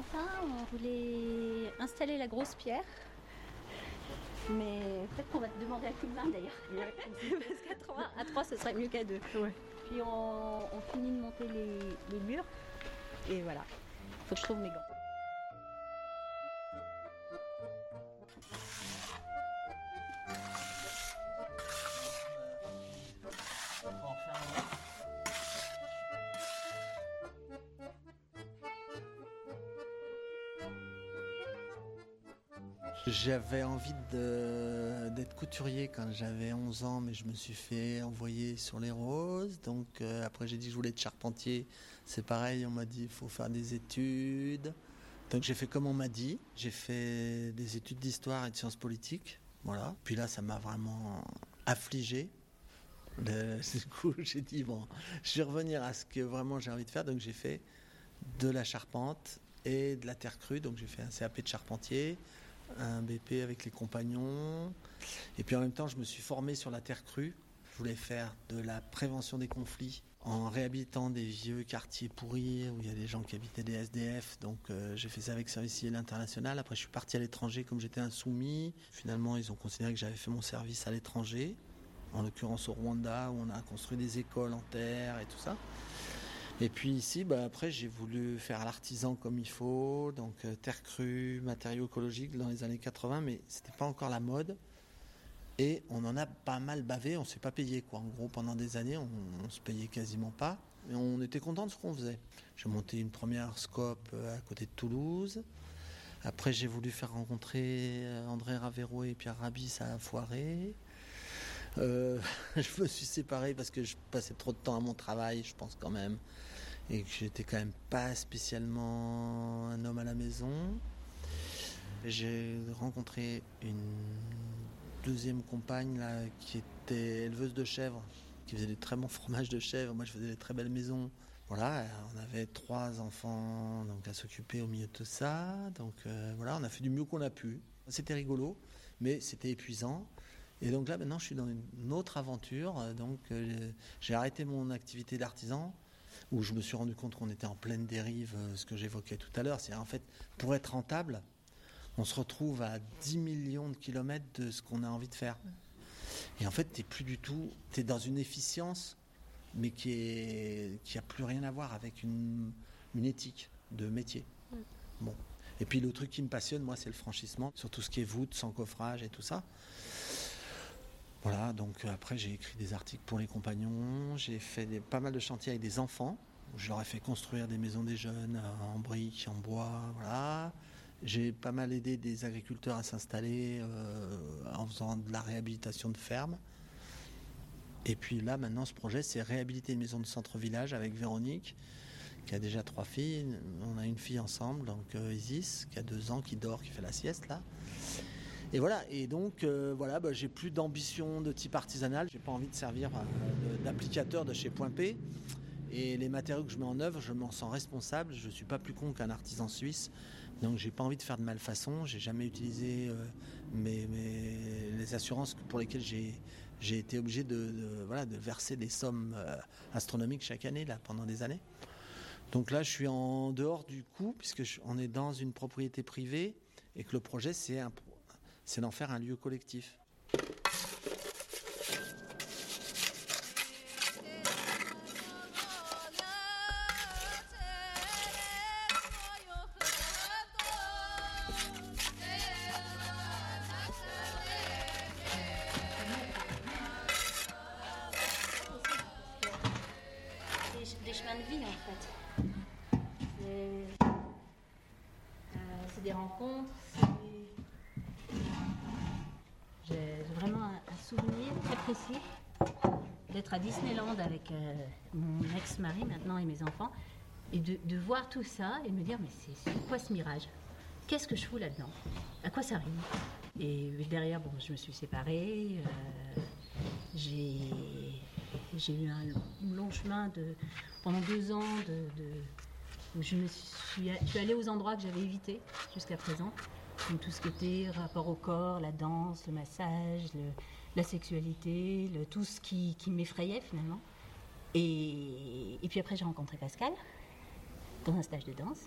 matin, on voulait installer la grosse pierre. Mais peut-être qu'on va te demander un coup de main d'ailleurs. Parce qu'à 3, à 3, ce serait mieux qu'à 2. Puis on, on finit de monter les, les murs. Et voilà. Faut que je trouve mes gants. J'avais envie d'être couturier quand j'avais 11 ans, mais je me suis fait envoyer sur les roses. Donc euh, après j'ai dit que je voulais être charpentier. C'est pareil, on m'a dit il faut faire des études. Donc j'ai fait comme on m'a dit. J'ai fait des études d'histoire et de sciences politiques. Voilà. Puis là, ça m'a vraiment affligé. Du coup, j'ai dit bon, je vais revenir à ce que vraiment j'ai envie de faire. Donc j'ai fait de la charpente et de la terre crue. Donc j'ai fait un CAP de charpentier, un BP avec les compagnons. Et puis en même temps, je me suis formé sur la terre crue. Je voulais faire de la prévention des conflits en réhabilitant des vieux quartiers pourris où il y a des gens qui habitaient des SDF. Donc euh, j'ai fait ça avec Service Civil International. Après, je suis parti à l'étranger comme j'étais insoumis. Finalement, ils ont considéré que j'avais fait mon service à l'étranger. En l'occurrence au Rwanda, où on a construit des écoles en terre et tout ça. Et puis ici, bah, après, j'ai voulu faire l'artisan comme il faut, donc euh, terre crue, matériaux écologiques dans les années 80, mais c'était pas encore la mode. Et on en a pas mal bavé, on s'est pas payé quoi. En gros, pendant des années, on, on se payait quasiment pas. Et on était content de ce qu'on faisait. J'ai monté une première scope euh, à côté de Toulouse. Après, j'ai voulu faire rencontrer euh, André Ravero et Pierre Rabis à Foiré. Je me suis séparé parce que je passais trop de temps à mon travail, je pense quand même, et que j'étais quand même pas spécialement un homme à la maison. J'ai rencontré une deuxième compagne là, qui était éleveuse de chèvres, qui faisait des très bons fromages de chèvres. Moi, je faisais des très belles maisons. Voilà, on avait trois enfants donc à s'occuper au milieu de tout ça. Donc euh, voilà, on a fait du mieux qu'on a pu. C'était rigolo, mais c'était épuisant. Et donc là, maintenant, je suis dans une autre aventure. Donc, euh, j'ai arrêté mon activité d'artisan, où je me suis rendu compte qu'on était en pleine dérive, euh, ce que j'évoquais tout à l'heure. C'est en fait, pour être rentable, on se retrouve à 10 millions de kilomètres de ce qu'on a envie de faire. Et en fait, t'es plus du tout, t'es dans une efficience, mais qui est, qui a plus rien à voir avec une, une éthique de métier. Bon. Et puis le truc qui me passionne, moi, c'est le franchissement, sur tout ce qui est voûte, sans coffrage et tout ça. Voilà, donc euh, après j'ai écrit des articles pour les compagnons, j'ai fait pas mal de chantiers avec des enfants, je leur ai fait construire des maisons des jeunes euh, en briques, en bois, voilà. J'ai pas mal aidé des agriculteurs à s'installer euh, en faisant de la réhabilitation de fermes. Et puis là, maintenant, ce projet, c'est réhabiliter une maison de centre-village avec Véronique, qui a déjà trois filles. On a une fille ensemble, donc Isis, qui a deux ans, qui dort, qui fait la sieste là. Et voilà, et donc euh, voilà, bah, j'ai plus d'ambition de type artisanal, j'ai pas envie de servir euh, d'applicateur de chez Point P. Et les matériaux que je mets en œuvre, je m'en sens responsable. Je suis pas plus con qu'un artisan suisse, donc j'ai pas envie de faire de malfaçon. J'ai jamais utilisé euh, mes, les assurances pour lesquelles j'ai été obligé de, voilà de verser des sommes astronomiques chaque année là pendant des années. Donc là, je suis en dehors du coup, puisque on est dans une propriété privée et que le projet, c'est un c'est d'en faire un lieu collectif. D'être à Disneyland avec euh, mon ex-mari maintenant et mes enfants et de, voir tout ça et de me dire mais c'est quoi ce mirage? Qu'est-ce que je fous là-dedans? À quoi ça rime? Et derrière, bon, je me suis séparée. euh, j'ai eu un long, chemin de, pendant deux ans de, où je, me suis, je suis allée aux endroits que j'avais évités jusqu'à présent. Tout ce qui était rapport au corps, la danse, le massage, le- la sexualité, tout ce qui, m'effrayait finalement. Et, puis après j'ai rencontré Pascal dans un stage de danse.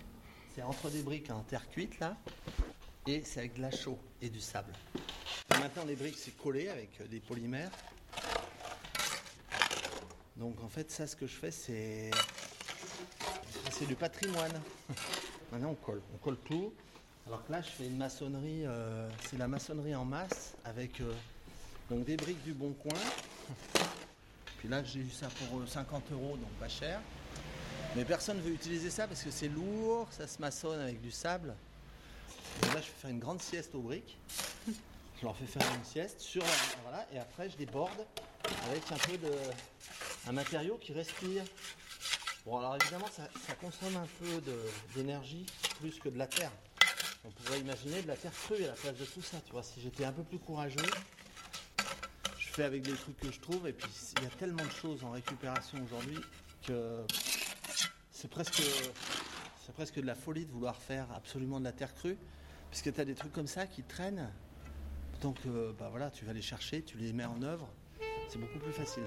c'est entre des briques en terre cuite là, et c'est avec de la chaux et du sable. maintenant les briques c'est collé avec des polymères. Donc en fait ça ce que je fais c'est c'est du patrimoine. Maintenant on colle, on colle tout. Alors que là je fais une maçonnerie, euh, c'est la maçonnerie en masse avec euh, donc des briques du bon coin. Puis là j'ai eu ça pour 50 euros donc pas cher. Mais personne ne veut utiliser ça parce que c'est lourd, ça se maçonne avec du sable. Et là, je vais faire une grande sieste aux briques. Je leur fais faire une sieste sur voilà, et après je déborde avec un peu de un matériau qui respire. Bon alors évidemment ça, consomme un peu d'énergie plus que de la terre. On pourrait imaginer de la terre crue à la place de tout ça, tu vois. Si j'étais un peu plus courageux, fais avec des trucs que je trouve et puis il y a tellement de choses en récupération aujourd'hui que c'est presque, c'est presque de la folie de vouloir faire absolument de la terre crue, puisque tu as des trucs comme ça qui traînent. Donc, bah voilà, tu vas les chercher, tu les mets en œuvre, c'est beaucoup plus facile.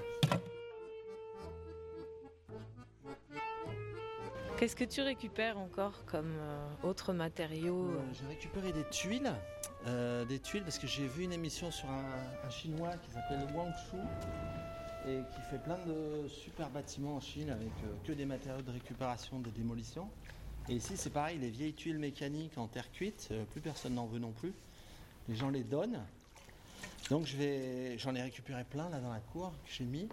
Qu'est-ce que tu récupères encore comme euh, autres matériaux euh, J'ai récupéré des tuiles, euh, des tuiles parce que j'ai vu une émission sur un, un chinois qui s'appelle Wang Shu et qui fait plein de super bâtiments en Chine avec euh, que des matériaux de récupération, de démolition. Et ici, c'est pareil, les vieilles tuiles mécaniques en terre cuite, euh, plus personne n'en veut non plus. Les gens les donnent. Donc je vais, j'en ai récupéré plein là dans la cour que j'ai mis.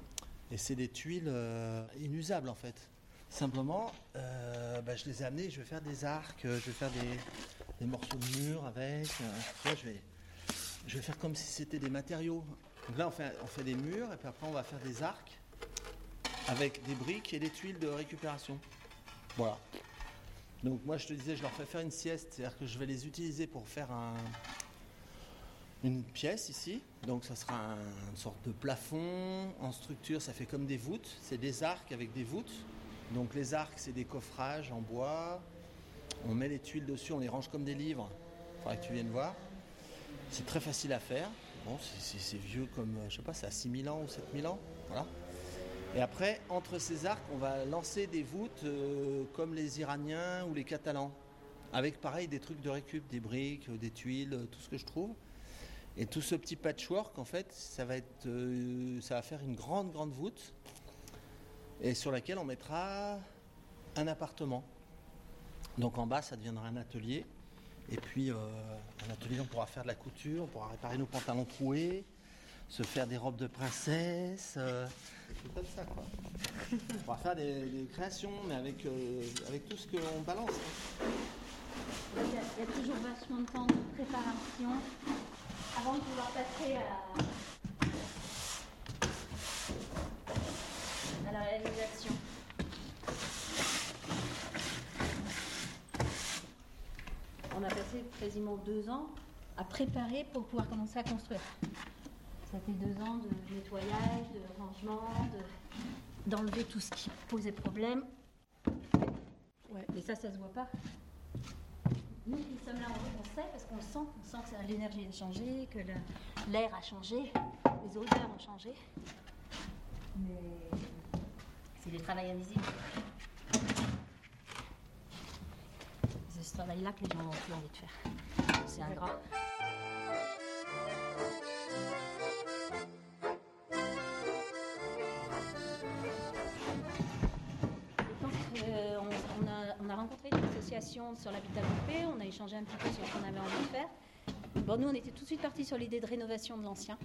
Et c'est des tuiles euh, inusables en fait. Simplement, bah, je les ai amenées, je vais faire des arcs, je vais faire des, morceaux de mur avec. je, vais, je vais faire comme si c'était des matériaux. Donc là, on fait, des murs et puis après, on va faire des arcs avec des briques et des tuiles de récupération. Voilà. Donc moi, je te disais, je leur fais faire une sieste, c'est-à-dire que je vais les utiliser pour faire un, une pièce ici. Donc ça sera une sorte de plafond en structure, ça fait comme des voûtes. C'est des arcs avec des voûtes. Donc les arcs, c'est des coffrages en bois. On met les tuiles dessus, on les range comme des livres. Il faudrait que tu viennes voir. C'est très facile à faire. Bon, c'est vieux comme, euh, je sais pas, c'est à 6000 ans ou 7000 ans. Voilà. Et après, entre ces arcs, on va lancer des voûtes euh, comme les Iraniens ou les Catalans. Avec pareil des trucs de récup, des briques, des tuiles, tout ce que je trouve. Et tout ce petit patchwork, en fait, ça va, être, euh, ça va faire une grande, grande voûte. Et sur laquelle on mettra un appartement. Donc en bas, ça deviendra un atelier. Et puis, euh, un atelier, on pourra faire de la couture, on pourra réparer nos pantalons troués, se faire des robes de princesse, euh, comme ça, quoi. On pourra faire des, créations, mais avec, euh, avec tout ce qu'on balance. Il y, a, toujours vachement de temps de préparation avant de pouvoir passer à, à la réalisation. on a passé quasiment deux ans à préparer pour pouvoir commencer à construire. Ça fait deux ans de nettoyage, de rangement, d'enlever tout ce qui posait problème. Ouais. Et ça, ça se voit pas. Nous qui sommes là, on sait parce qu'on sent, on sent que l'énergie a changé, que l'air a changé, les odeurs ont changé. Mais c'est du travail invisible. ce travail-là que les gens ont plus envie de faire. C'est un grand. Euh, on, a, rencontré une association sur l'habitat groupé, on a échangé un petit peu sur ce qu'on avait envie de faire. Bon, nous, on était tout de suite partis sur l'idée de rénovation de l'ancien.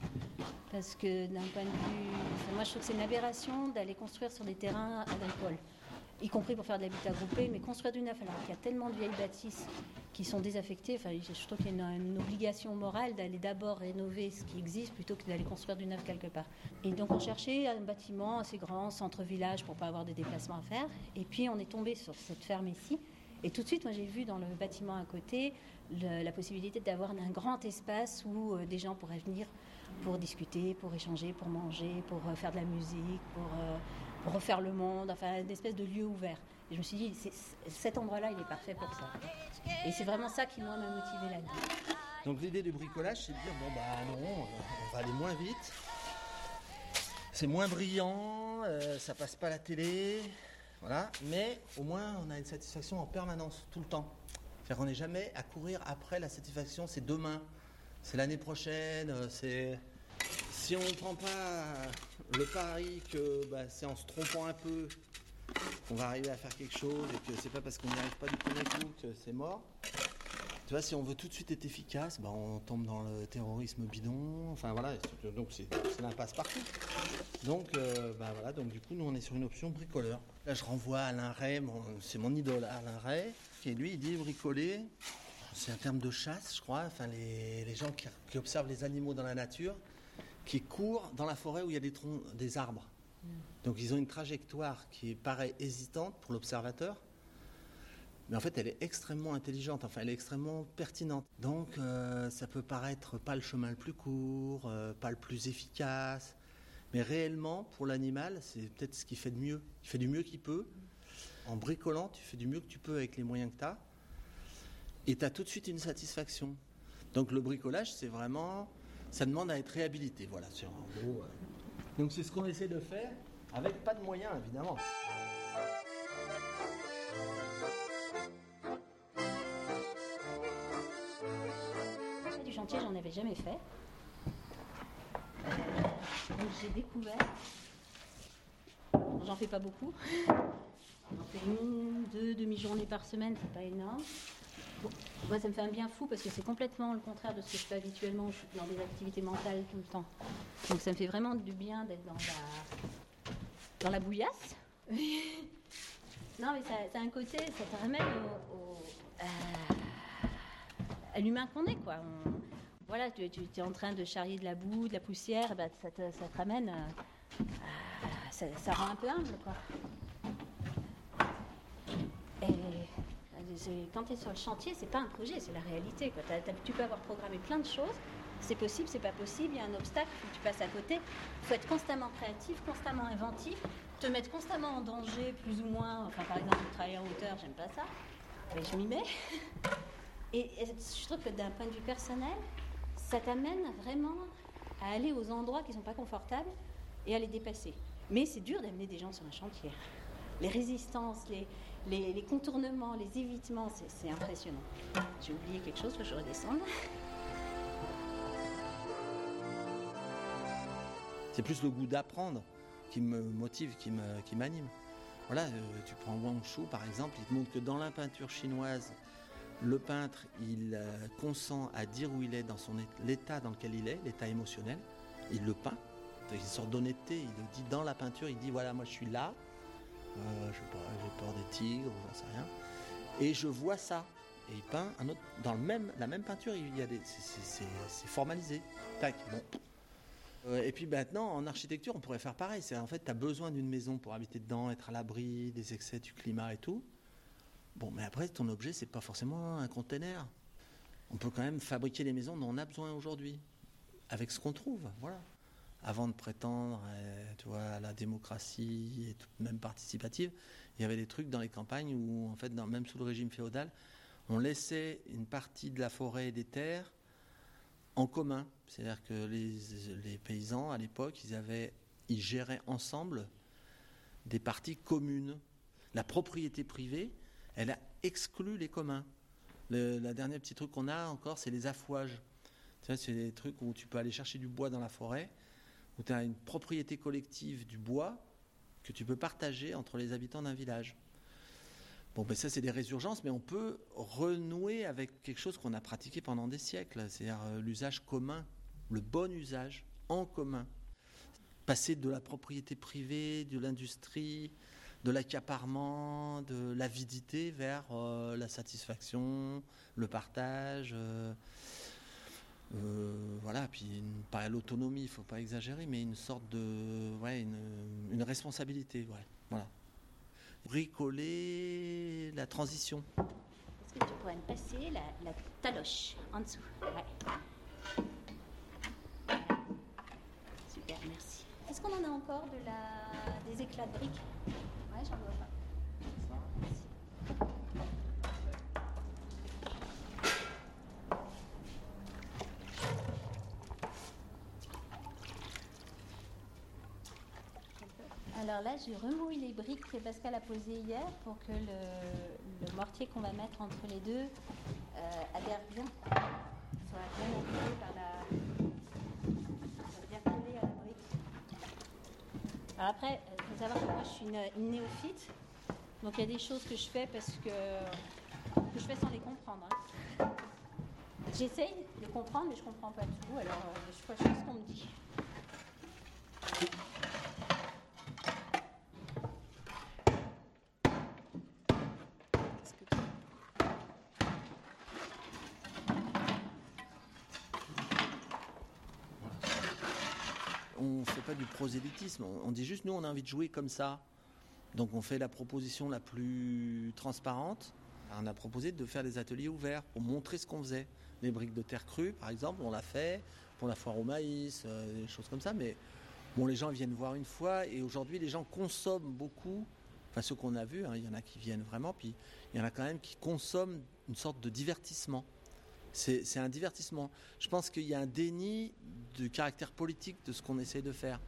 Parce que d'un point de vue. Moi, je trouve que c'est une aberration d'aller construire sur des terrains agricoles y compris pour faire de l'habitat groupé, mais construire du neuf alors qu'il y a tellement de vieilles bâtisses qui sont désaffectées, enfin, je trouve qu'il y a une, obligation morale d'aller d'abord rénover ce qui existe plutôt que d'aller construire du neuf quelque part. Et donc on cherchait un bâtiment assez grand, centre-village, pour pas avoir de déplacements à faire. Et puis on est tombé sur cette ferme ici. Et tout de suite, moi j'ai vu dans le bâtiment à côté la possibilité d'avoir un grand espace où euh, des gens pourraient venir pour discuter, pour échanger, pour manger, pour euh, faire de la musique, pour euh, refaire le monde, enfin une espèce de lieu ouvert. Et je me suis dit, cet endroit-là, il est parfait pour ça. Et c'est vraiment ça qui, moi, m'a motivé là-dedans. Donc l'idée du bricolage, c'est de dire, bon, bah non, on va aller moins vite. C'est moins brillant, euh, ça passe pas à la télé. Voilà. Mais au moins, on a une satisfaction en permanence, tout le temps. C'est-à-dire qu'on n'est jamais à courir après la satisfaction, c'est demain, c'est l'année prochaine, euh, c'est. Si on ne prend pas le pari que bah, c'est en se trompant un peu qu'on va arriver à faire quelque chose et que c'est pas parce qu'on n'y arrive pas du premier coup que c'est mort. Tu vois, si on veut tout de suite être efficace, bah, on tombe dans le terrorisme bidon. Enfin voilà, donc c'est l'impasse partout. Donc, euh, bah, voilà, donc du coup, nous on est sur une option bricoleur. Là, je renvoie Alain Ray, c'est mon idole Alain Ray, et lui il dit bricoler. C'est un terme de chasse, je crois. Enfin, les, gens qui, observent les animaux dans la nature, qui courent dans la forêt où il y a des troncs, des arbres. Mm. Donc ils ont une trajectoire qui paraît hésitante pour l'observateur, mais en fait elle est extrêmement intelligente, enfin elle est extrêmement pertinente. Donc euh, ça peut paraître pas le chemin le plus court, euh, pas le plus efficace, mais réellement pour l'animal c'est peut-être ce qu'il fait de mieux. Il fait du mieux qu'il peut. En bricolant, tu fais du mieux que tu peux avec les moyens que tu as, et tu as tout de suite une satisfaction. Donc le bricolage c'est vraiment, ça demande à être réhabilité. Voilà, en gros. Euh. Donc c'est ce qu'on essaie de faire, avec pas de moyens évidemment. j'en avais jamais fait. donc j'ai découvert. J'en fais pas beaucoup. J'en fais une, deux demi-journées par semaine, c'est pas énorme. Moi, ça me fait un bien fou parce que c'est complètement le contraire de ce que je fais habituellement. Je suis dans des activités mentales tout le temps. Donc ça me fait vraiment du bien d'être dans la, dans la bouillasse. non, mais ça, a un côté, ça te ramène au, à l'humain qu'on est, quoi voilà, tu, es en train de charrier de la boue, de la poussière, bah, ça, te, ramène. Euh, ça, rend un peu humble, quoi. Et quand tu es sur le chantier, c'est pas un projet, c'est la réalité. Quoi. tu peux avoir programmé plein de choses. C'est possible, c'est pas possible, il y a un obstacle, tu passes à côté. Il faut être constamment créatif, constamment inventif, te mettre constamment en danger, plus ou moins. Enfin, par exemple, travailler en hauteur, j'aime pas ça, mais je m'y mets. et je trouve que d'un point de vue personnel, ça t'amène vraiment à aller aux endroits qui sont pas confortables et à les dépasser. Mais c'est dur d'amener des gens sur un chantier. Les résistances, les, les, contournements, les évitements, c'est impressionnant. J'ai oublié quelque chose, que je redescende. C'est plus le goût d'apprendre qui me motive, qui m'anime. Qui voilà, euh, tu prends Wang Shu par exemple, il te montre que dans la peinture chinoise, le peintre, il euh, consent à dire où il est dans l'état dans lequel il est, l'état émotionnel. Il le peint. Il une sorte d'honnêteté. Il le dit dans la peinture. Il dit voilà, moi je suis là. Euh, j'ai peur des tigres, j'en sais rien. Et je vois ça. Et il peint un autre dans le même la même peinture. Il y a des c'est formalisé. Tac. Bon. Euh, et puis maintenant, en architecture, on pourrait faire pareil. C'est en fait, tu as besoin d'une maison pour habiter dedans, être à l'abri des excès du climat et tout. Bon, mais après, ton objet, c'est pas forcément un container. On peut quand même fabriquer les maisons dont on a besoin aujourd'hui, avec ce qu'on trouve, voilà. Avant de prétendre, tu vois, à la démocratie et même participative, il y avait des trucs dans les campagnes où, en fait, même sous le régime féodal, on laissait une partie de la forêt et des terres en commun. C'est-à-dire que les, paysans, à l'époque, ils, ils géraient ensemble des parties communes. La propriété privée, elle a exclu les communs. Le, la dernière petit truc qu'on a encore, c'est les affouages. C'est des trucs où tu peux aller chercher du bois dans la forêt, où tu as une propriété collective du bois que tu peux partager entre les habitants d'un village. Bon, ben ça, c'est des résurgences, mais on peut renouer avec quelque chose qu'on a pratiqué pendant des siècles, c'est-à-dire euh, l'usage commun, le bon usage en commun. Passer de la propriété privée, de l'industrie, de l'accaparement, de l'avidité vers euh, la satisfaction, le partage. Euh, euh, voilà, puis pas l'autonomie, il faut pas exagérer, mais une sorte de, ouais, une, responsabilité, ouais, voilà. Bricoler la transition. Est-ce que tu pourrais me passer la, taloche en dessous? Super, merci. Est-ce qu'on en a encore de la... des éclats de briques? Alors là, je remouille les briques que Pascal a posées hier pour que le, mortier qu'on va mettre entre les deux euh, adhère bien, soit bien par la. Alors après, il faut savoir que moi je suis une, néophyte, donc il y a des choses que je fais parce que, que je fais sans les comprendre. Hein. J'essaye de comprendre, mais je comprends pas tout. Alors, euh, je fais ce qu'on me dit. Du prosélytisme, on dit juste nous on a envie de jouer comme ça. Donc on fait la proposition la plus transparente. On a proposé de faire des ateliers ouverts pour montrer ce qu'on faisait. Les briques de terre crue, par exemple, on l'a fait pour la foire au maïs, euh, des choses comme ça. Mais bon, les gens viennent voir une fois et aujourd'hui, les gens consomment beaucoup. Enfin, ceux qu'on a vus, hein, il y en a qui viennent vraiment, puis il y en a quand même qui consomment une sorte de divertissement. C'est un divertissement. Je pense qu'il y a un déni de caractère politique de ce qu'on essaie de faire.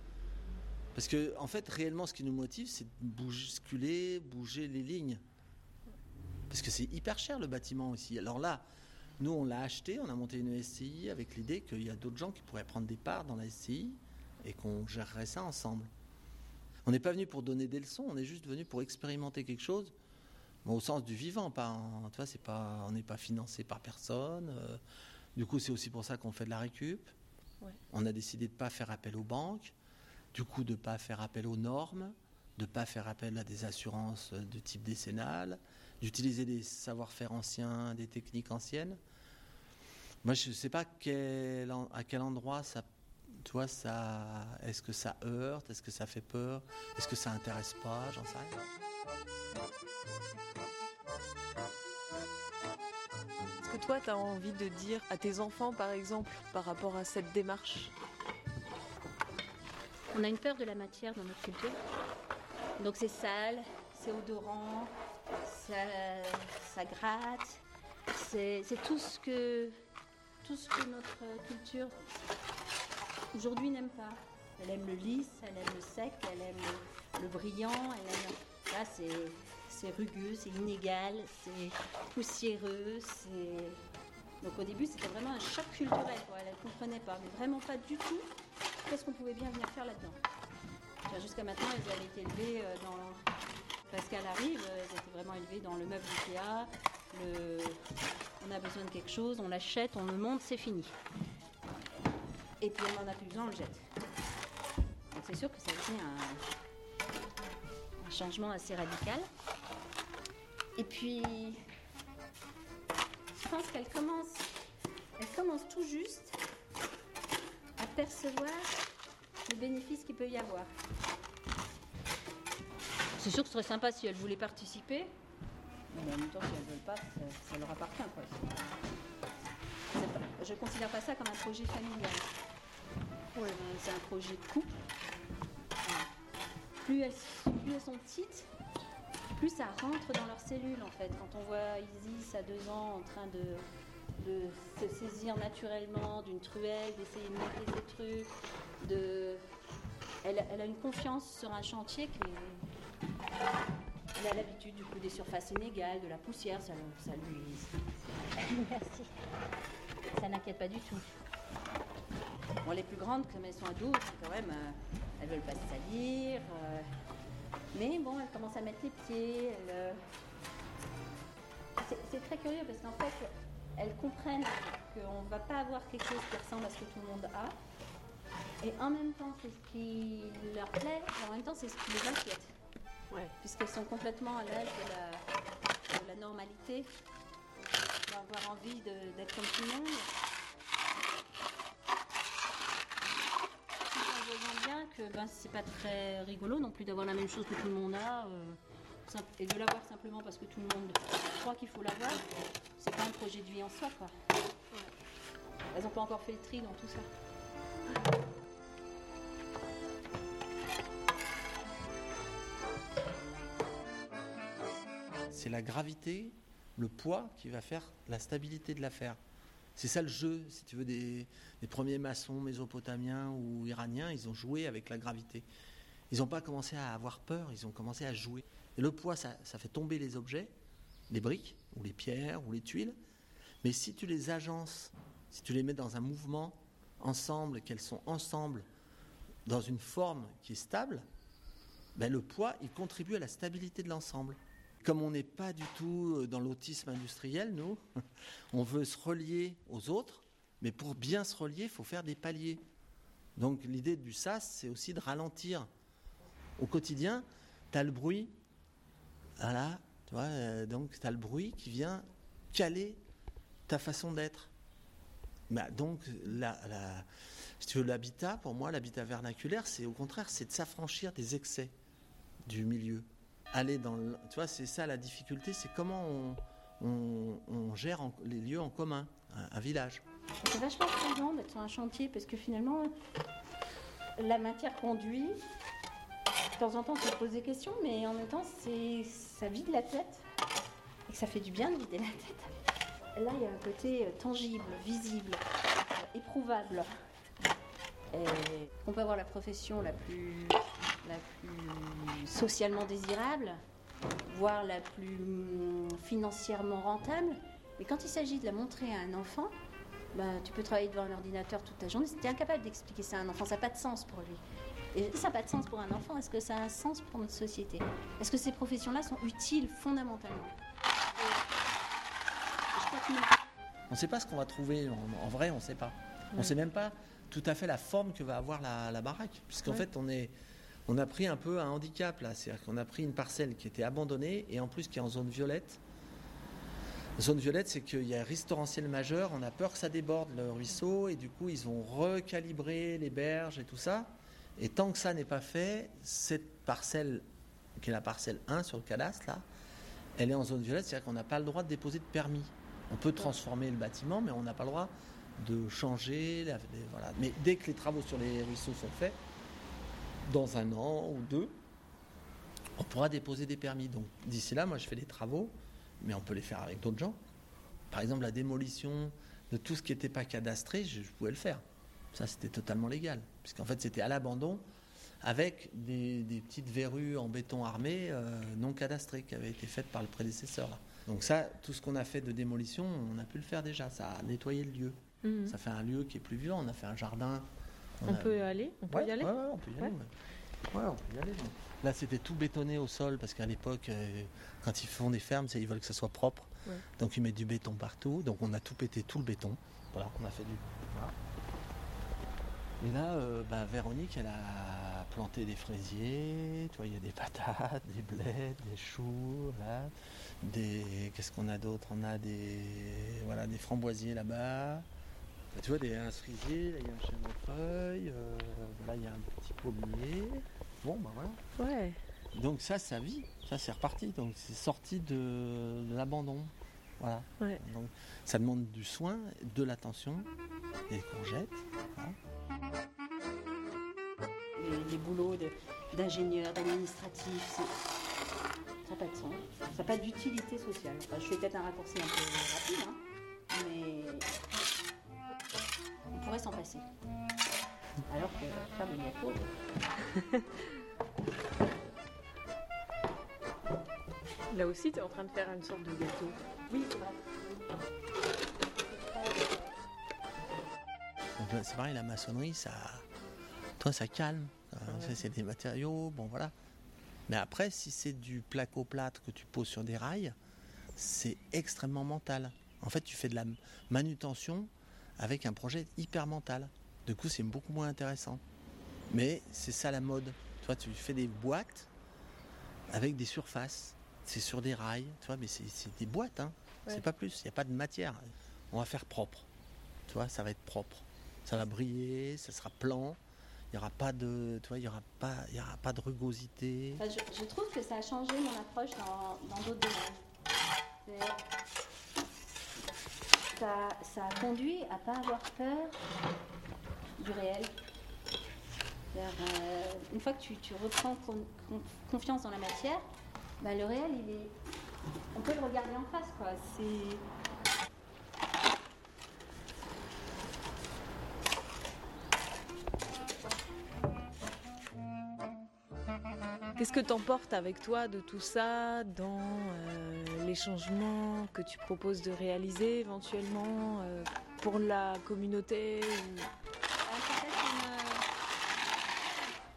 Parce que, en fait, réellement, ce qui nous motive, c'est de bousculer, bouger les lignes. Parce que c'est hyper cher le bâtiment aussi. Alors là, nous, on l'a acheté, on a monté une SCI avec l'idée qu'il y a d'autres gens qui pourraient prendre des parts dans la SCI et qu'on gérerait ça ensemble. On n'est pas venu pour donner des leçons, on est juste venu pour expérimenter quelque chose, au sens du vivant. Pas, tu vois, c'est pas, on n'est pas financé par personne. Euh. du coup, c'est aussi pour ça qu'on fait de la récup. On a décidé de ne pas faire appel aux banques, du coup de ne pas faire appel aux normes, de ne pas faire appel à des assurances de type décennal, d'utiliser des savoir-faire anciens, des techniques anciennes. Moi, je ne sais pas à quel endroit ça, toi, ça, est-ce que ça heurte, est-ce que ça fait peur, est-ce que ça intéresse pas, j'en sais rien. Que toi, tu as envie de dire à tes enfants, par exemple, par rapport à cette démarche? On a une peur de la matière dans notre culture. Donc c'est sale, c'est odorant, ça, ça gratte, c'est tout ce que tout ce que notre culture aujourd'hui n'aime pas. Elle aime le lisse, elle aime le sec, elle aime le, brillant, elle aime. Là, c'est rugueux, c'est inégal, c'est poussiéreux, c'est. Donc au début, c'était vraiment un choc culturel. Elle ne comprenait pas, mais vraiment pas du tout qu'est-ce qu'on pouvait bien venir faire là-dedans. Jusqu'à maintenant, elles avaient été élevées euh, dans. Parce qu'elle arrive, elles étaient vraiment élevées dans le meuble Ikea, le, on a besoin de quelque chose, on l'achète, on le monte, c'est fini. Et puis on n'en a plus besoin, on le jette. Donc c'est sûr que ça a été un, changement assez radical. Et puis, je pense qu'elle commence, elle commence tout juste à percevoir le bénéfice qu'il peut y avoir. C'est sûr que ce serait sympa si elle voulait participer, mais en même temps, si elles ne veulent pas, ça, leur appartient. je ne considère pas ça comme un projet familial. C'est un projet de couple. Plus elles, sont petites, plus ça rentre dans leurs cellules en fait. Quand on voit Isis à deux ans en train de, se saisir naturellement d'une truelle, d'essayer de monter ses trucs, de... Elle, elle, a une confiance sur un chantier qui est il a l'habitude du coup des surfaces inégales, de la poussière, ça, ça lui. Merci. Ça n'inquiète pas du tout. Bon, les plus grandes, comme elles sont ados, quand même, euh, elles veulent pas se salir. Euh, mais bon, elles commencent à mettre les pieds. Euh, c'est très curieux parce qu'en fait, elles comprennent qu'on ne va pas avoir quelque chose qui ressemble à ce que tout le monde a. Et en même temps, c'est ce qui leur plaît, et en même temps, c'est ce qui les inquiète puisqu'elles sont complètement à l'âge de la, normalité, d'avoir envie d'être comme tout le monde. Tout en bien que ben, c'est pas très rigolo non plus d'avoir la même chose que tout le monde a. Euh, et de l'avoir simplement parce que tout le monde croit qu'il faut l'avoir, c'est pas un projet de vie en soi. Quoi. Elles n'ont pas encore fait le tri dans tout ça. c'est la gravité, le poids qui va faire la stabilité de l'affaire. C'est ça le jeu, si tu veux, des, premiers maçons mésopotamiens ou iraniens, ils ont joué avec la gravité. ils n'ont pas commencé à avoir peur, ils ont commencé à jouer. Et le poids, ça, ça fait tomber les objets, les briques, ou les pierres, ou les tuiles. Mais si tu les agences, si tu les mets dans un mouvement ensemble, qu'elles sont ensemble, dans une forme qui est stable, ben le poids, il contribue à la stabilité de l'ensemble. Comme on n'est pas du tout dans l'autisme industriel, nous, on veut se relier aux autres, mais pour bien se relier, il faut faire des paliers. Donc l'idée du SAS, c'est aussi de ralentir. Au quotidien, tu as le bruit, voilà, tu vois, euh, donc tu as le bruit qui vient caler ta façon d'être. Bah, donc, la, la, si tu veux, l'habitat, pour moi, l'habitat vernaculaire, c'est au contraire, c'est de s'affranchir des excès du milieu. Aller dans tu vois, c'est ça la difficulté, c'est comment on, on, gère les lieux en commun, un, village. C'est vachement plaisant d'être sur un chantier parce que finalement, la matière conduit. De temps en temps, on se pose des questions, mais en même temps, c'est ça vide la tête. Et ça fait du bien de vider la tête. Là, il y a un côté euh, tangible, visible, euh, éprouvable. Et on peut avoir la profession la plus, la plus socialement désirable, voire la plus hum, financièrement rentable. Mais quand il s'agit de la montrer à un enfant, bah, tu peux travailler devant un ordinateur toute ta journée. Tu es incapable d'expliquer ça à un enfant, ça n'a pas de sens pour lui. Et si ça n'a pas de sens pour un enfant, est-ce que ça a un sens pour notre société? Est-ce que ces professions-là sont utiles fondamentalement? On ne sait pas ce qu'on va trouver, en, en vrai, on ne sait pas. On ne sait même pas tout à fait la forme que va avoir la, la baraque. Puisqu'en Ouais. fait, on, est, on a pris un peu un handicap là. C'est-à-dire qu'on a pris une parcelle qui était abandonnée et en plus qui est en zone violette. Zone violette, c'est qu'il y a un restaurentiel majeur, on a peur que ça déborde le ruisseau et du coup, ils ont recalibré les berges et tout ça. Et tant que ça n'est pas fait, cette parcelle, qui est la parcelle 1 sur le cadastre, là, elle est en zone violette, c'est-à-dire qu'on n'a pas le droit de déposer de permis. On peut transformer le bâtiment, mais on n'a pas le droit de changer. la- voilà. Mais dès que les travaux sur les ruisseaux sont faits, dans un an ou deux, on pourra déposer des permis. Donc d'ici là, moi je fais des travaux, mais on peut les faire avec d'autres gens. Par exemple, la démolition de tout ce qui n'était pas cadastré, je, je pouvais le faire. Ça, c'était totalement légal, puisqu'en fait, c'était à l'abandon avec des, des petites verrues en béton armé euh, non cadastrées qui avaient été faites par le prédécesseur. là. Donc ça, tout ce qu'on a fait de démolition, on a pu le faire déjà. Ça a nettoyé le lieu. Mhm. Ça fait un lieu qui est plus vivant. On a fait un jardin. On a- peut y aller On peut Ouais, y aller ouais, on peut y aller. Ouais. ouais. Ouais, on peut y aller. donc. Là, c'était tout bétonné au sol parce qu'à l'époque, euh, quand ils font des fermes, ils veulent que ça soit propre. Ouais. Donc ils mettent du béton partout. Donc on a tout pété, tout le béton. Voilà, on a fait du. voilà. Et là, euh, bah, Véronique, elle a planté des fraisiers. Tu vois, il y a des patates, des blés, des choux. Des. Qu'est-ce qu'on a d'autre? On a des. Voilà, des framboisiers là-bas. Bah, tu vois, des, un cerisier, là, il y a un chèvrefeuille, euh, là, il y a un petit pommier. Bon, bah voilà. Ouais. Donc ça, ça vit, ça c'est reparti. Donc c'est sorti de, de l'abandon. Voilà. Ouais. Donc ça demande du soin, de l'attention, des courgettes. Les, les boulots de- d'ingénieur, d'administratif, ça n'a pas de sens. Ça n'a pas d'utilité sociale. Enfin, je fais peut-être un raccourci un peu rapide, hein, mais on pourrait s'en passer. Alors que faire de gâteau, Là aussi, tu es en train de faire une sorte de gâteau. oui, c'est vrai. C'est pareil, la maçonnerie, ça, toi, ça calme. Euh, Ouais. ça, c'est des matériaux, bon voilà. Mais après, si c'est du placo-plâtre que tu poses sur des rails, c'est extrêmement mental. En fait, tu fais de la manutention avec un projet hyper mental. Du coup, c'est beaucoup moins intéressant. Mais c'est ça la mode. Tu vois, tu fais des boîtes avec des surfaces. C'est sur des rails, tu vois, mais c'est des boîtes, hein. Ouais. C'est pas plus. Il n'y a pas de matière. On va faire propre. Tu vois, ça va être propre. Ça va briller, ça sera plan. Il n'y aura pas de, tu vois, il y aura pas, il y aura pas de rugosité. Enfin, je, je trouve que ça a changé mon approche dans d'autres domaines. Ça, a conduit à pas avoir peur du réel. Euh, une fois que tu, reprends con- con- confiance dans la matière, bah, le réel, il est, on peut le regarder en face. Quoi. C'est, Qu'est-ce que t'emportes avec toi de tout ça dans euh, les changements que tu proposes de réaliser éventuellement euh, pour la communauté ou-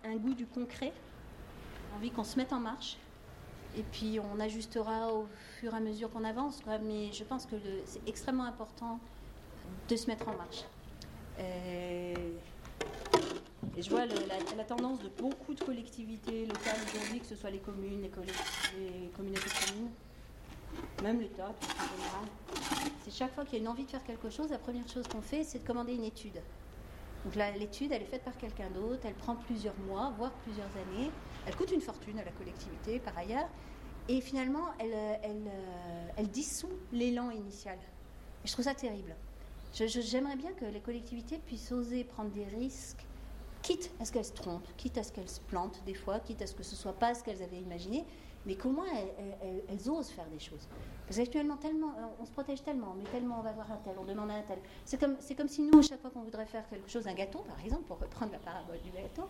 un, un goût du concret, envie qu'on se mette en marche. Et puis on ajustera au fur et à mesure qu'on avance. Mais je pense que c'est extrêmement important de se mettre en marche. Euh, Et je vois la, tendance de beaucoup de collectivités locales aujourd'hui, que ce soit les communes, les, les communautés communes, même l'État en général. C'est chaque fois qu'il y a une envie de faire quelque chose, la première chose qu'on fait, c'est de commander une étude. Donc l'étude, elle est faite par quelqu'un d'autre, elle prend plusieurs mois, voire plusieurs années. Elle coûte une fortune à la collectivité, par ailleurs. Et finalement, elle, elle, euh, dissout l'élan initial. Et je trouve ça terrible. J'aimerais bien que les collectivités puissent oser prendre des risques, quitte à ce qu'elles se trompent, quitte à ce qu'elles se plantent des fois, quitte à ce que ce soit pas ce qu'elles avaient imaginé, mais comment elles, elles- osent faire des choses. Parce qu'actuellement, tellement, euh, on se protège tellement, mais tellement on va voir un tel, on demande un tel. C'est comme, si nous, chaque fois qu'on voudrait faire quelque chose, un gâteau par exemple, pour reprendre la parabole du gâteau,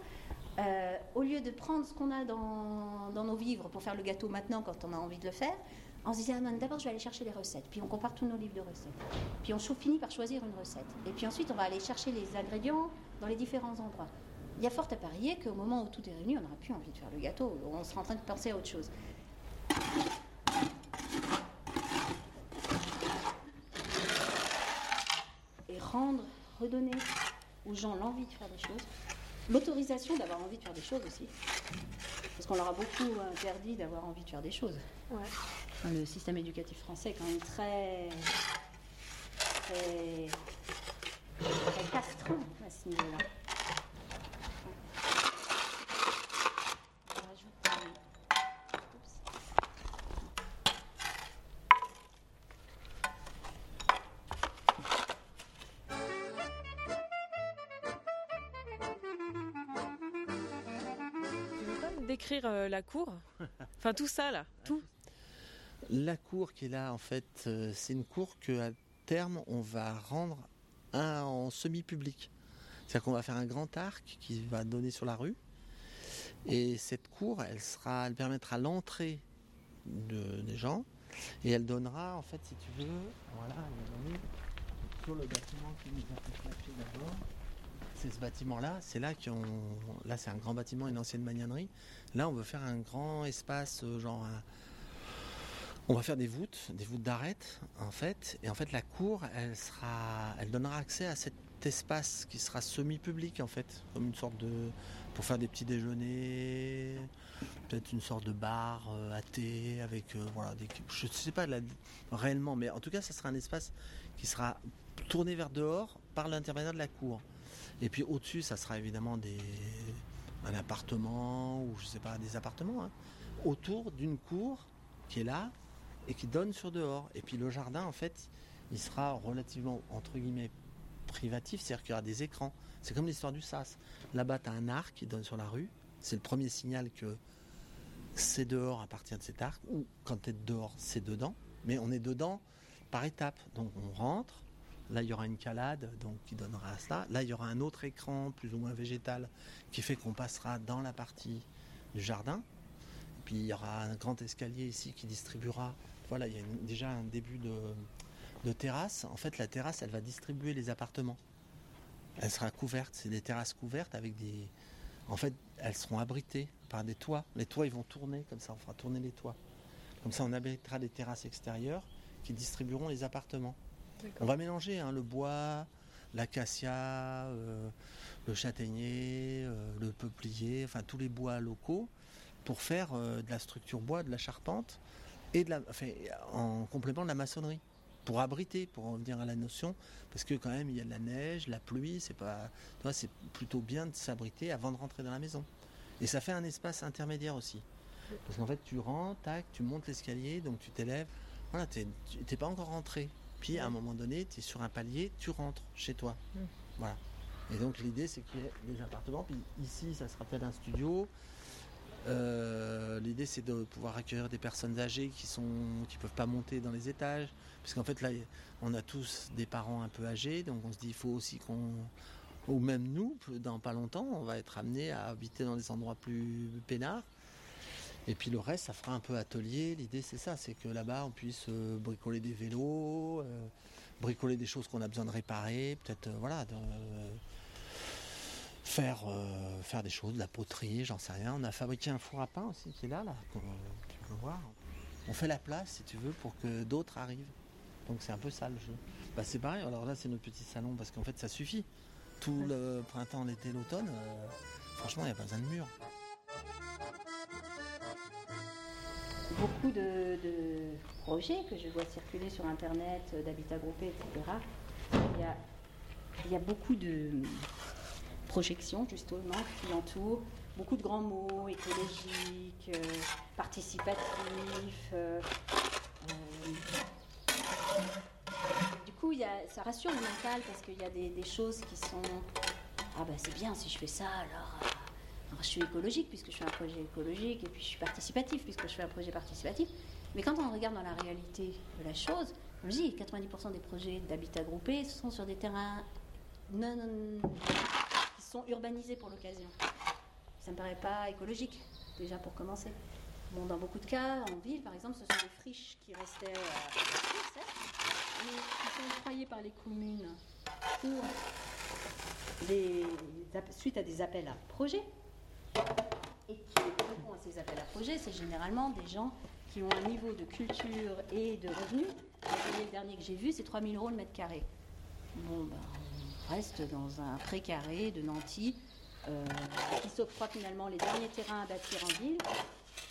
euh, au lieu de prendre ce qu'on a dans, nos vivres pour faire le gâteau maintenant quand on a envie de le faire, on se disait, ah d'abord je vais aller chercher les recettes, puis on compare tous nos livres de recettes. Puis on finit par choisir une recette. Et puis ensuite, on va aller chercher les ingrédients dans les différents endroits. Il y a fort à parier qu'au moment où tout est réuni, on n'aura plus envie de faire le gâteau, on sera en train de penser à autre chose. Et rendre, redonner aux gens l'envie de faire des choses, l'autorisation d'avoir envie de faire des choses aussi, parce qu'on leur a beaucoup interdit d'avoir envie de faire des choses. Ouais. Enfin, le système éducatif français est quand même très, très, à ce niveau-là. On rajoute un- Oups. Tu veux pas me décrire euh, la cour? Enfin tout ça là, tout. La cour qui est là, en fait, euh, c'est une cour que à terme on va rendre en semi-public. C'est-à-dire qu'on va faire un grand arc qui va donner sur la rue. Et cette cour, elle sera, elle permettra l'entrée de- des gens et elle donnera, en fait, si tu veux, voilà, elle donnée sur le bâtiment qui nous a fait flasher d'abord. C'est ce bâtiment-là, c'est là qu'on, là c'est un grand bâtiment, une ancienne magnanerie. Là, on veut faire un grand espace, euh, genre un, on va faire des voûtes, des voûtes d'arête, en fait. Et en fait, la cour, elle sera, elle donnera accès à cet espace qui sera semi-public, en fait, comme une sorte de, pour faire des petits déjeuners, peut-être une sorte de bar euh, à thé avec, euh, voilà, des, je ne sais pas réellement, mais en tout cas, ça sera un espace qui sera tourné vers dehors par l'intermédiaire de la cour. Et puis au-dessus, ça sera évidemment des, un appartement ou je sais pas, des appartements hein, autour d'une cour qui est là et qui donne sur dehors. Et puis le jardin, en fait, il sera relativement, entre guillemets, privatif, c'est-à-dire qu'il y aura des écrans. C'est comme l'histoire du SAS. Là-bas, tu as un arc qui donne sur la rue. C'est le premier signal que c'est dehors à partir de cet arc, ou quand tu es dehors, c'est dedans. Mais on est dedans par étapes. Donc on rentre, là il y aura une calade donc, qui donnera à cela. Là il y aura un autre écran, plus ou moins végétal, qui fait qu'on passera dans la partie du jardin. Puis il y aura un grand escalier ici qui distribuera. Voilà, il y a une- déjà un début de, de terrasse. En fait, la terrasse, elle va distribuer les appartements. Elle sera couverte, c'est des terrasses couvertes avec des. En fait, elles seront abritées par des toits. Les toits, ils vont tourner comme ça, on fera tourner les toits. Comme ça, on abritera des terrasses extérieures qui distribueront les appartements. On va mélanger hein, le bois, l'acacia, euh, le châtaignier, euh, le peuplier, enfin tous les bois locaux pour faire euh, de la structure bois, de la charpente en complément de la maçonnerie pour abriter, pour en venir à la notion, parce que quand même il y a de la neige, la pluie, c'est pas, c'est plutôt bien de s'abriter avant de rentrer dans la maison. Et ça fait un espace intermédiaire aussi, parce qu'en fait tu rentres, tac, tu montes l'escalier, donc tu t'élèves, voilà, t'es pas encore rentré. Puis à un moment donné, tu es sur un palier, tu rentres chez toi. Voilà. Et donc l'idée c'est qu'il y ait des appartements. Puis ici, ça sera peut-être un studio. Euh, l'idée c'est de pouvoir accueillir des personnes âgées qui sont qui peuvent pas monter dans les étages. Parce qu'en fait là, on a tous des parents un peu âgés, donc on se dit il faut aussi qu'on ou même nous, dans pas longtemps, on va être amené à habiter dans des endroits plus peinards. Et puis le reste, ça fera un peu atelier. L'idée, c'est ça, c'est que là-bas, on puisse euh, bricoler des vélos, euh, bricoler des choses qu'on a besoin de réparer, peut-être, euh, voilà, faire, euh, faire des choses, de la poterie, j'en sais rien. On a fabriqué un four à pain aussi qui est là, là, qu'on- tu peux voir. On fait la place, si tu veux, pour que d'autres arrivent. Donc c'est un peu ça le jeu. Bah, c'est pareil, alors là, c'est notre petit salon, parce qu'en fait, ça suffit. Tout le printemps, l'été, l'automne, euh, franchement, il n'y a pas besoin de mur. beaucoup de, de projets que je vois circuler sur Internet, euh, d'habitat groupé, etc. Il y a, il y a beaucoup de projections, justement, qui l'entourent. Beaucoup de grands mots, écologiques, euh, participatifs. euh, euh, du coup, y a, ça rassure le mental parce qu'il y a des, choses qui sont Ah ben c'est bien si je fais ça, alors, euh, je suis écologique puisque je fais un projet écologique et puis je suis participatif puisque je fais un projet participatif. Mais quand on regarde dans la réalité de la chose, je dis, 90% des projets d'habitat groupé sont sur des terrains non, non- qui sont urbanisés pour l'occasion. Ça me paraît pas écologique, déjà pour commencer. Bon, dans beaucoup de cas, en ville, par exemple, ce sont des friches qui restaient euh, qui sont octroyées par les communes pour suite à des appels à projets. Et qui répond à ces appels à projets, c'est généralement des gens qui ont un niveau de culture et de revenus. Le dernier que j'ai vu, c'est 3000 euros le mètre carré. Bon, ben, reste dans un précaré de Nanty euh, qui s'octroie finalement les derniers terrains à bâtir en ville.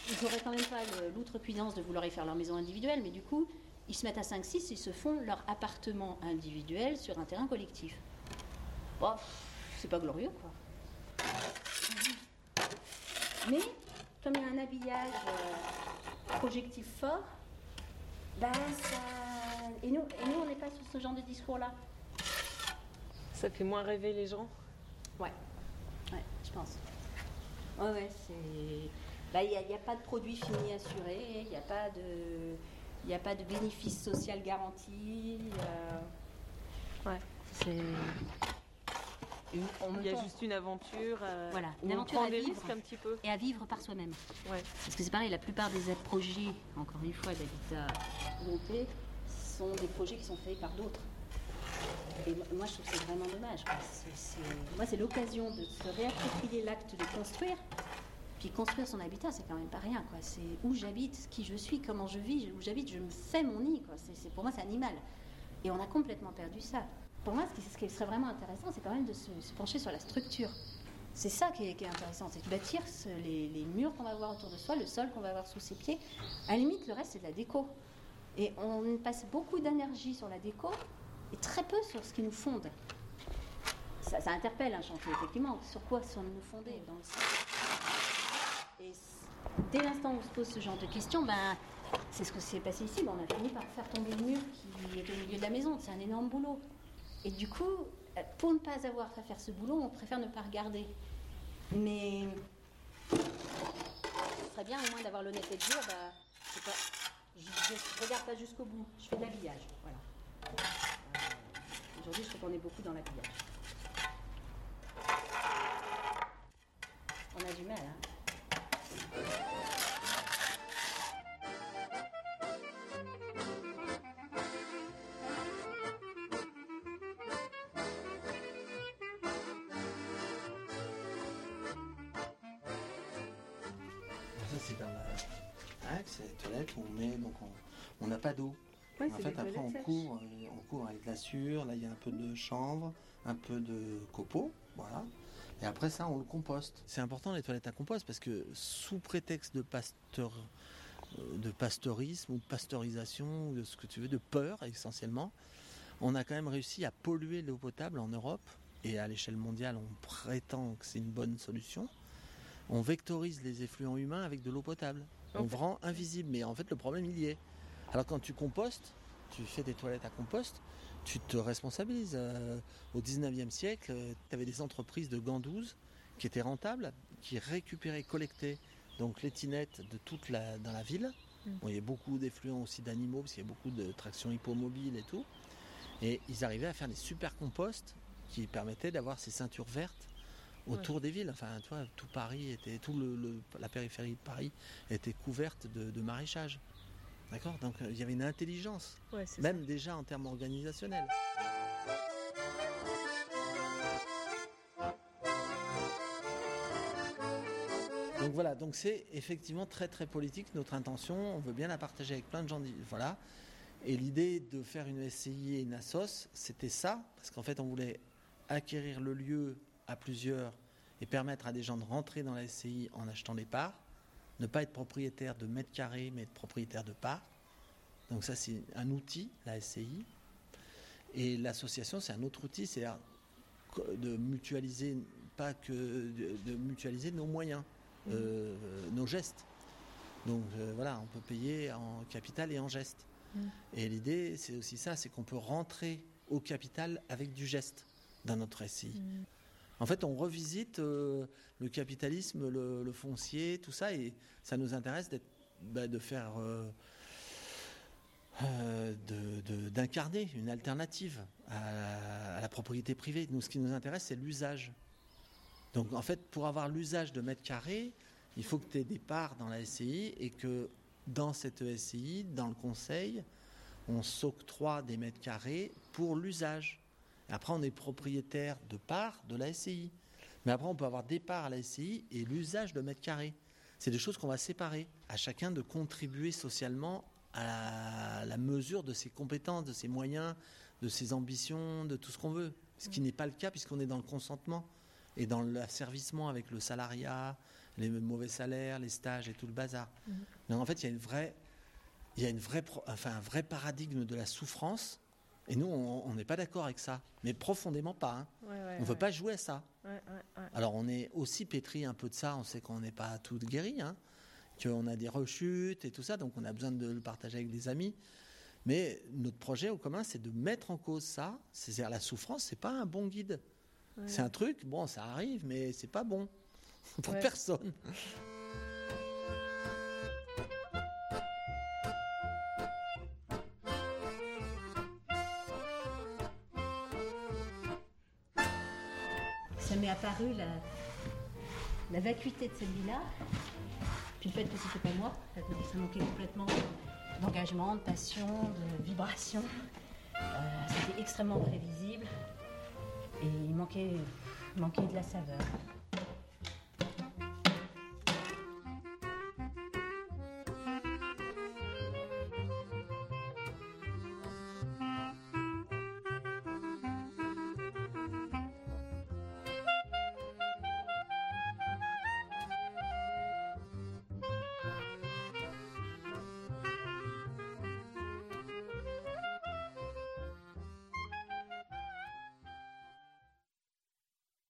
Ils n'auraient quand même pas l'outrecuidance de vouloir y faire leur maison individuelle, mais du coup, ils se mettent à 5-6 et ils se font leur appartement individuel sur un terrain collectif. Bon, c'est pas glorieux, quoi. Mais, comme il y a un habillage euh, projectif fort, ben ça. Et nous, et nous on n'est pas sur ce genre de discours-là. Ça fait moins rêver les gens? Ouais, ouais, je pense. Ouais, ouais, c'est. Bah, il n'y a, pas de produit fini assuré, il n'y a pas de. Il n'y a pas de bénéfice social garanti. euh, Ouais. C'est. Une- Il y a juste une aventure. euh, Voilà, une aventure à vivre. risques un petit peu. Et à vivre par soi-même. Ouais. Parce que c'est pareil, la plupart des projets, encore une fois, d'habitat groupé, sont des projets qui sont faits par d'autres. Et mo- moi, je trouve que c'est vraiment dommage. quoi. Moi, c'est l'occasion de se réapproprier l'acte de construire. Puis construire son habitat, c'est quand même pas rien. quoi. C'est où j'habite, qui je suis, comment je vis, où j'habite, je me fais mon nid. quoi. C'est- pour moi, c'est animal. Et on a complètement perdu ça. Pour moi, ce qui, serait vraiment intéressant, c'est quand même de se, pencher sur la structure. C'est ça qui est, intéressant, c'est de bâtir les murs qu'on va avoir autour de soi, le sol qu'on va avoir sous ses pieds. À la limite, le reste, c'est de la déco. Et on passe beaucoup d'énergie sur la déco et très peu sur ce qui nous fonde. Ça, interpelle un chantier, effectivement. Sur quoi sommes-nous fondés dans le Et dès l'instant où on se pose ce genre de questions, ben, c'est ce que s'est passé ici. Ben, on a fini par faire tomber le mur qui est au milieu de la maison. C'est un énorme boulot. Et du coup, euh, pour ne pas avoir à faire ce boulot, on préfère ne pas regarder. Mais ce serait bien au moins d'avoir l'honnêteté de dire, bah, je, je regarde pas jusqu'au bout, je fais de l'habillage. Voilà. Aujourd'hui, je trouve qu'on est beaucoup dans l'habillage. On a du mal, hein. C'est dans la. Ah, c'est les toilettes où on met. Donc, on on n'a pas d'eau. Ouais, en fait, après, on couvre, euh, on couvre avec de la sûre. Là, il y a un peu de chanvre, un peu de copeaux. Voilà. Et après ça, on le composte. C'est important les toilettes à compost parce que sous prétexte de pasteur, euh, de pasteurisme ou de pasteurisation ou de ce que tu veux, de peur essentiellement, on a quand même réussi à polluer l'eau potable en Europe et à l'échelle mondiale, on prétend que c'est une bonne solution. On vectorise les effluents humains avec de l'eau potable. On Ok. rend invisible, mais en fait le problème il y est. Alors quand tu compostes, tu fais des toilettes à compost, tu te responsabilises. Euh, au 19e siècle, tu avais des entreprises de gandouze qui étaient rentables, qui récupéraient, collectaient donc les tinettes de toute la, dans la ville. Mm. Bon, il y a beaucoup d'effluents aussi d'animaux, parce qu'il y a beaucoup de traction hippomobile et tout. Et ils arrivaient à faire des super composts qui permettaient d'avoir ces ceintures vertes autour des villes. Enfin, tu vois, tout Paris était, tout le, la périphérie de Paris était couverte de, de maraîchage. D'accord Donc euh, il y avait une intelligence, même déjà en termes organisationnels. Donc voilà, donc c'est effectivement très très politique notre intention. On veut bien la partager avec plein de gens. Voilà. Et l'idée de faire une SCI et une ASOS, c'était ça, parce qu'en fait on voulait acquérir le lieu à plusieurs et permettre à des gens de rentrer dans la SCI en achetant des parts, ne pas être propriétaire de mètres carrés, mais être propriétaire de parts. Donc ça, c'est un outil, la SCI. Et l'association, c'est un autre outil, c'est de mutualiser, pas que de, mutualiser nos moyens, mmh. euh, nos gestes. Donc euh, voilà, on peut payer en capital et en geste. Mmh. Et l'idée, c'est aussi ça, c'est qu'on peut rentrer au capital avec du geste dans notre SCI. Mmh. En fait, on revisite euh, le capitalisme, le, foncier, tout ça, et ça nous intéresse bah, de faire, euh, euh, d'incarner une alternative à, la propriété privée. Nous, ce qui nous intéresse, c'est l'usage. Donc, en fait, pour avoir l'usage de mètres carrés, il faut que tu aies des parts dans la SCI et que dans cette SCI, dans le conseil, on s'octroie des mètres carrés pour l'usage. Après, on est propriétaire de parts de la SCI. Mais après, on peut avoir des parts à la SCI et l'usage de mètres carrés. C'est des choses qu'on va séparer. À chacun de contribuer socialement à la, mesure de ses compétences, de ses moyens, de ses ambitions, de tout ce qu'on veut. Ce qui n'est pas le cas puisqu'on est dans le consentement et dans l'asservissement avec le salariat, les mauvais salaires, les stages et tout le bazar. Mhm. Donc en fait, il y a une vraie, il y a une vraie, enfin, un vrai paradigme de la souffrance et nous, on n'est pas d'accord avec ça, mais profondément pas. Hein. on ne veut pas jouer à ça. Alors on est aussi pétri un peu de ça, on sait qu'on n'est pas tout guéri, hein, qu'on a des rechutes et tout ça, donc on a besoin de le partager avec des amis. Mais notre projet au commun, c'est de mettre en cause ça. C'est-à-dire la souffrance, c'est pas un bon guide. C'est un truc, bon, ça arrive, mais c'est pas bon pour personne. La, vacuité de cette vie-là, puis le fait que c'était pas moi, ça manquait complètement d'engagement, de passion, de vibration. Euh, c'était extrêmement prévisible et il manquait, manquait de la saveur.